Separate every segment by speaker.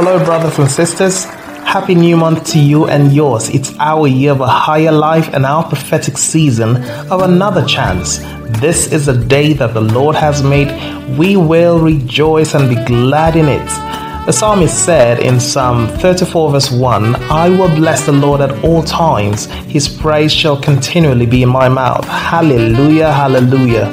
Speaker 1: Hello, brothers and sisters. Happy new month to you and yours. It's our year of a higher life and our prophetic season of another chance. This is a day that the Lord has made. We will rejoice and be glad in it. The psalmist said in Psalm 34, verse 1 I will bless the Lord at all times, his praise shall continually be in my mouth. Hallelujah, hallelujah.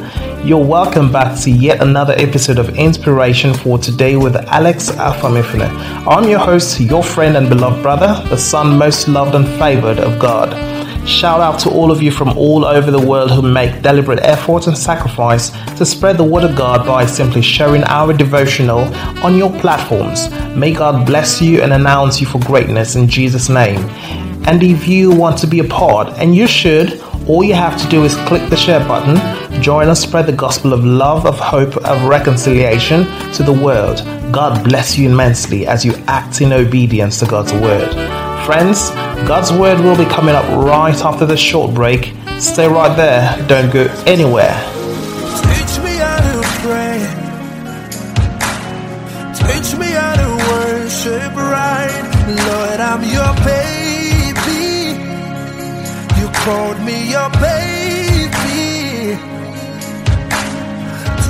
Speaker 1: You're welcome back to yet another episode of Inspiration for Today with Alex Afamifune. I'm your host, your friend and beloved brother, the son most loved and favored of God. Shout out to all of you from all over the world who make deliberate effort and sacrifice to spread the word of God by simply sharing our devotional on your platforms. May God bless you and announce you for greatness in Jesus' name. And if you want to be a part, and you should, all you have to do is click the share button, join us spread the gospel of love, of hope, of reconciliation to the world. God bless you immensely as you act in obedience to God's word. Friends, God's word will be coming up right after the short break. Stay right there, don't go anywhere.
Speaker 2: Teach me how to pray. Teach me how to worship right. Lord, I'm your. Called me your baby.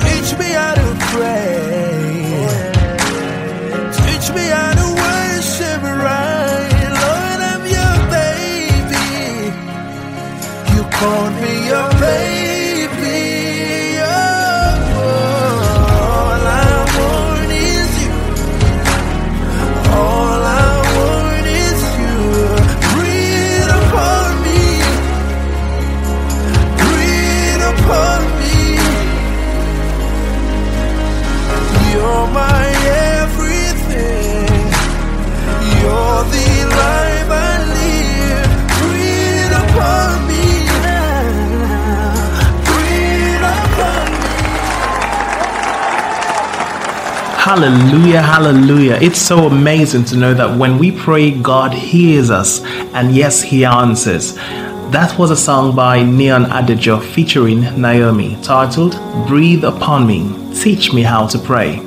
Speaker 2: Teach me how to pray.
Speaker 1: Hallelujah, hallelujah. It's so amazing to know that when we pray, God hears us, and yes, He answers. That was a song by Neon Adejo featuring Naomi titled Breathe Upon Me, Teach Me How to Pray.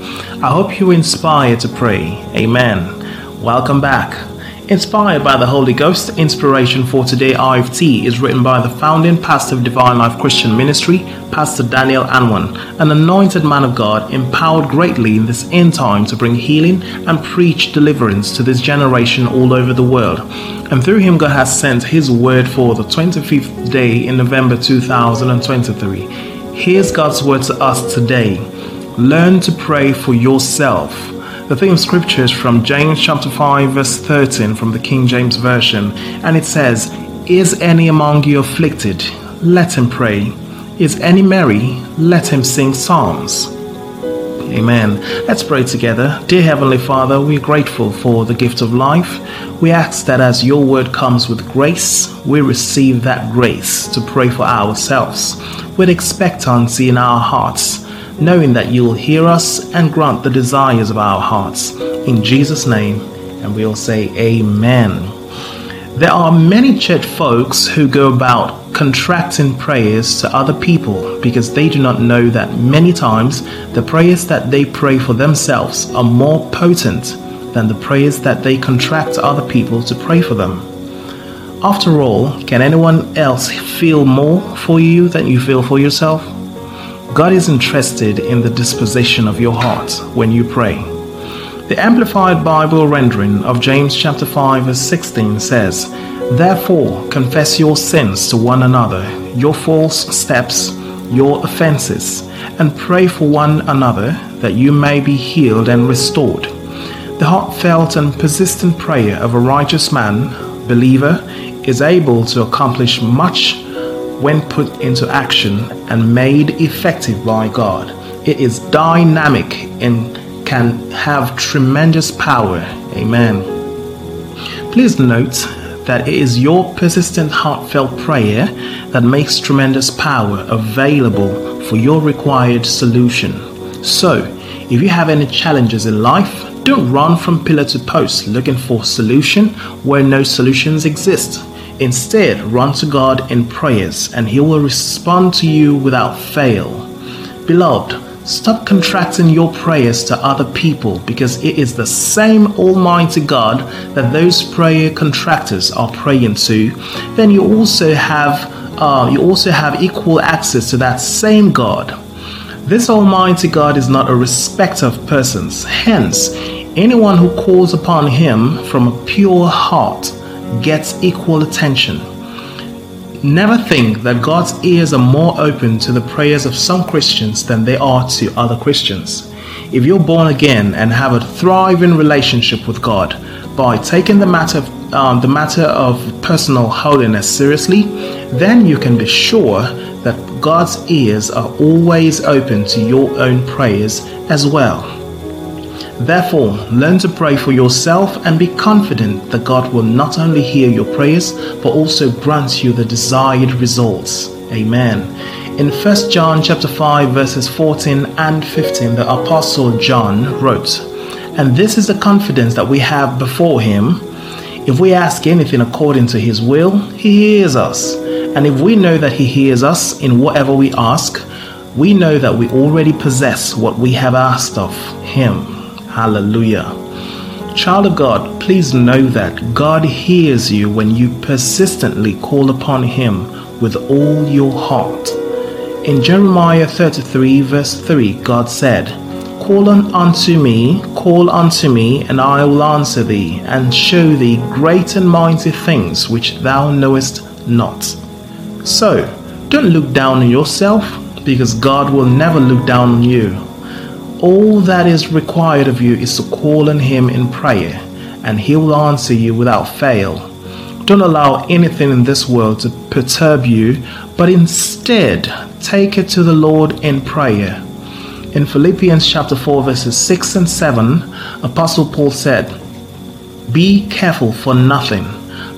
Speaker 1: I hope you're inspired to pray. Amen. Welcome back. Inspired by the Holy Ghost, inspiration for today IFT is written by the founding pastor of Divine Life Christian Ministry, Pastor Daniel Anwan, an anointed man of God empowered greatly in this end time to bring healing and preach deliverance to this generation all over the world. And through him, God has sent his word for the 25th day in November 2023. Here's God's word to us today. Learn to pray for yourself. The theme scripture is from James chapter 5, verse 13 from the King James Version, and it says, Is any among you afflicted? Let him pray. Is any merry? Let him sing psalms. Amen. Let's pray together. Dear Heavenly Father, we're grateful for the gift of life. We ask that as your word comes with grace, we receive that grace to pray for ourselves with expectancy in our hearts, knowing that you'll hear us and grant the desires of our hearts. In Jesus' name, and we'll say, Amen. There are many church folks who go about contracting prayers to other people because they do not know that many times the prayers that they pray for themselves are more potent than the prayers that they contract other people to pray for them. After all, can anyone else feel more for you than you feel for yourself? God is interested in the disposition of your heart when you pray. The Amplified Bible rendering of James chapter 5 verse 16 says, Therefore confess your sins to one another, your false steps, your offenses, and pray for one another that you may be healed and restored. The heartfelt and persistent prayer of a righteous man, believer, is able to accomplish much when put into action and made effective by God. It is dynamic and can have tremendous power. Amen. Please note that it is your persistent, heartfelt prayer that makes tremendous power available for your required solution. So, if you have any challenges in life, don't run from pillar to post looking for solution where no solutions exist. Instead, run to God in prayers and He will respond to you without fail. Beloved, Stop contracting your prayers to other people because it is the same Almighty God that those prayer contractors are praying to. Then you also have uh, you also have equal access to that same God. This Almighty God is not a respecter of persons. Hence, anyone who calls upon Him from a pure heart gets equal attention. Never think that God's ears are more open to the prayers of some Christians than they are to other Christians. If you're born again and have a thriving relationship with God by taking the matter of, um, the matter of personal holiness seriously, then you can be sure that God's ears are always open to your own prayers as well. Therefore, learn to pray for yourself and be confident that God will not only hear your prayers, but also grant you the desired results. Amen. In 1 John chapter 5 verses 14 and 15, the apostle John wrote, "And this is the confidence that we have before him, if we ask anything according to his will, he hears us. And if we know that he hears us in whatever we ask, we know that we already possess what we have asked of him." Hallelujah. Child of God, please know that God hears you when you persistently call upon Him with all your heart. In Jeremiah 33, verse 3, God said, Call unto me, call unto me, and I will answer thee, and show thee great and mighty things which thou knowest not. So, don't look down on yourself, because God will never look down on you. All that is required of you is to call on Him in prayer, and He will answer you without fail. Don't allow anything in this world to perturb you, but instead take it to the Lord in prayer. In Philippians chapter 4 verses 6 and 7, Apostle Paul said, "Be careful for nothing,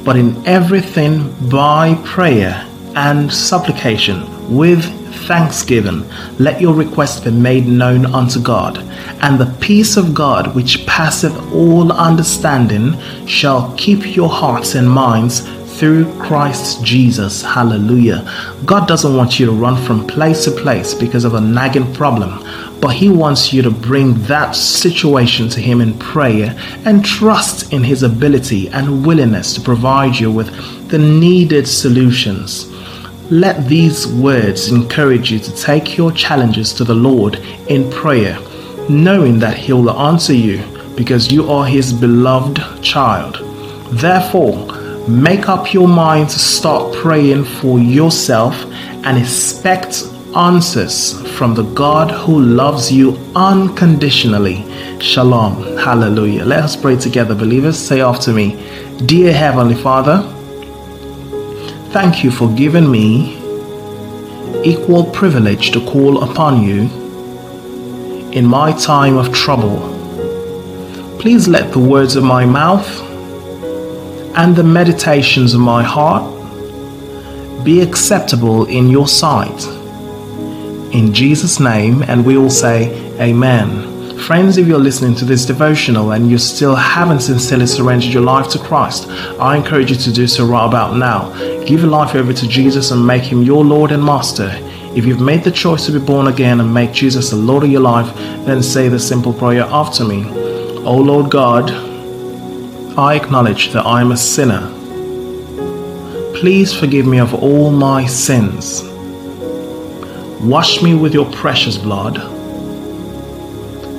Speaker 1: but in everything by prayer and supplication with thanksgiving, let your requests be made known unto God, and the peace of God, which passeth all understanding, shall keep your hearts and minds through Christ Jesus. Hallelujah. God doesn't want you to run from place to place because of a nagging problem, but He wants you to bring that situation to Him in prayer and trust in His ability and willingness to provide you with the needed solutions. Let these words encourage you to take your challenges to the Lord in prayer, knowing that He will answer you because you are His beloved child. Therefore, make up your mind to start praying for yourself and expect answers from the God who loves you unconditionally. Shalom. Hallelujah. Let us pray together, believers. Say after me Dear Heavenly Father, Thank you for giving me equal privilege to call upon you in my time of trouble. Please let the words of my mouth and the meditations of my heart be acceptable in your sight. In Jesus' name, and we all say, Amen. Friends, if you're listening to this devotional and you still haven't sincerely surrendered your life to Christ, I encourage you to do so right about now. Give your life over to Jesus and make him your Lord and Master. If you've made the choice to be born again and make Jesus the Lord of your life, then say the simple prayer after me. O Lord God, I acknowledge that I am a sinner. Please forgive me of all my sins. Wash me with your precious blood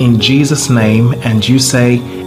Speaker 1: In Jesus' name, and you say,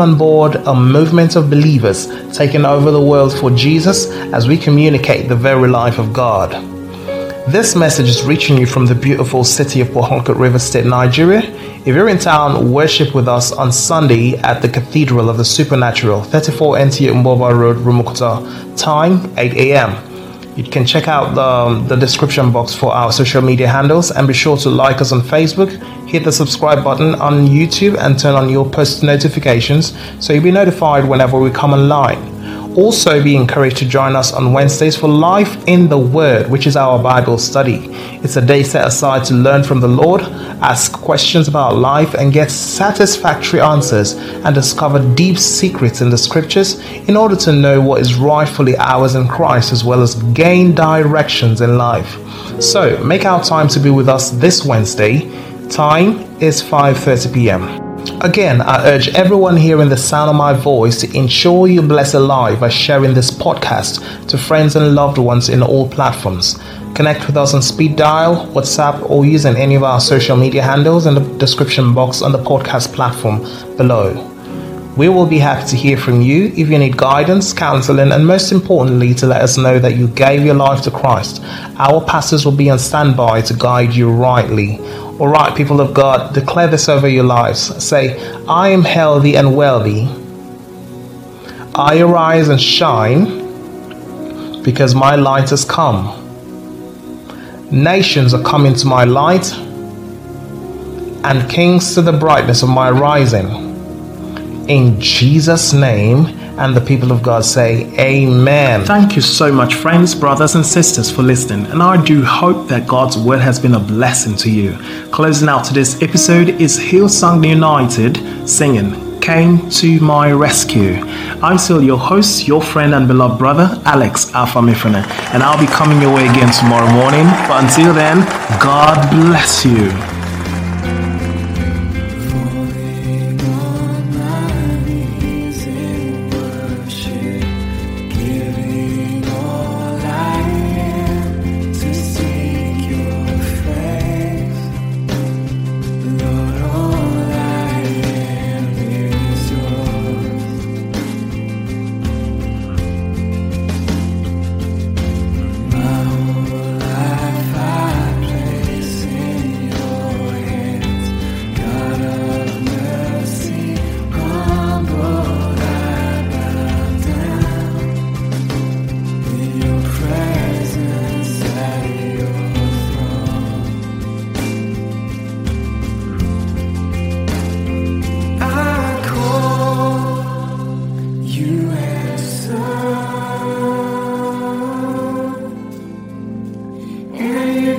Speaker 1: on board a movement of believers taking over the world for Jesus as we communicate the very life of God. This message is reaching you from the beautiful city of Port Harcourt River State, Nigeria. If you're in town, worship with us on Sunday at the Cathedral of the Supernatural, 34 NT Mboba Road, Rumukuta. Time 8 a.m. You can check out the, the description box for our social media handles and be sure to like us on Facebook, hit the subscribe button on YouTube, and turn on your post notifications so you'll be notified whenever we come online. Also, be encouraged to join us on Wednesdays for Life in the Word, which is our Bible study. It's a day set aside to learn from the Lord, ask questions about life, and get satisfactory answers and discover deep secrets in the scriptures in order to know what is rightfully ours in Christ as well as gain directions in life. So, make our time to be with us this Wednesday. Time is 5:30 p.m. Again, I urge everyone hearing the sound of my voice to ensure you bless a life by sharing this podcast to friends and loved ones in all platforms. Connect with us on speed dial, WhatsApp, or using any of our social media handles in the description box on the podcast platform below. We will be happy to hear from you if you need guidance, counseling, and most importantly, to let us know that you gave your life to Christ. Our pastors will be on standby to guide you rightly. All right, people of God, declare this over your lives. Say, I am healthy and wealthy. I arise and shine because my light has come. Nations are coming to my light, and kings to the brightness of my rising. In Jesus' name, and the people of God say, Amen.
Speaker 3: Thank you so much, friends, brothers, and sisters, for listening. And I do hope that God's word has been a blessing to you. Closing out this episode is Hillsong United singing Came to My Rescue. I'm still your host, your friend and beloved brother, Alex Alpha Mifrine, and I'll be coming your way again tomorrow morning. But until then, God bless you.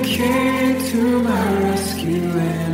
Speaker 3: came to my rescue